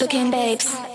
looking babes.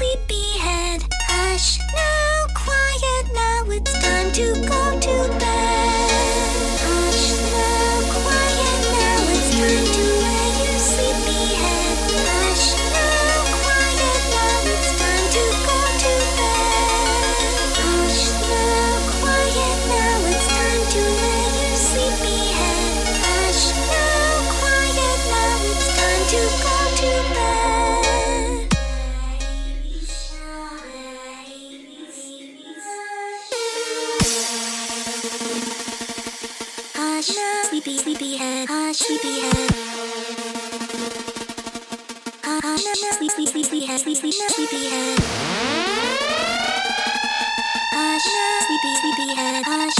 sleepy head. Hush now, quiet now, it's time to go to sleepyhead. Hush, sleepy. Hush.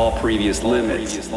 all previous limits.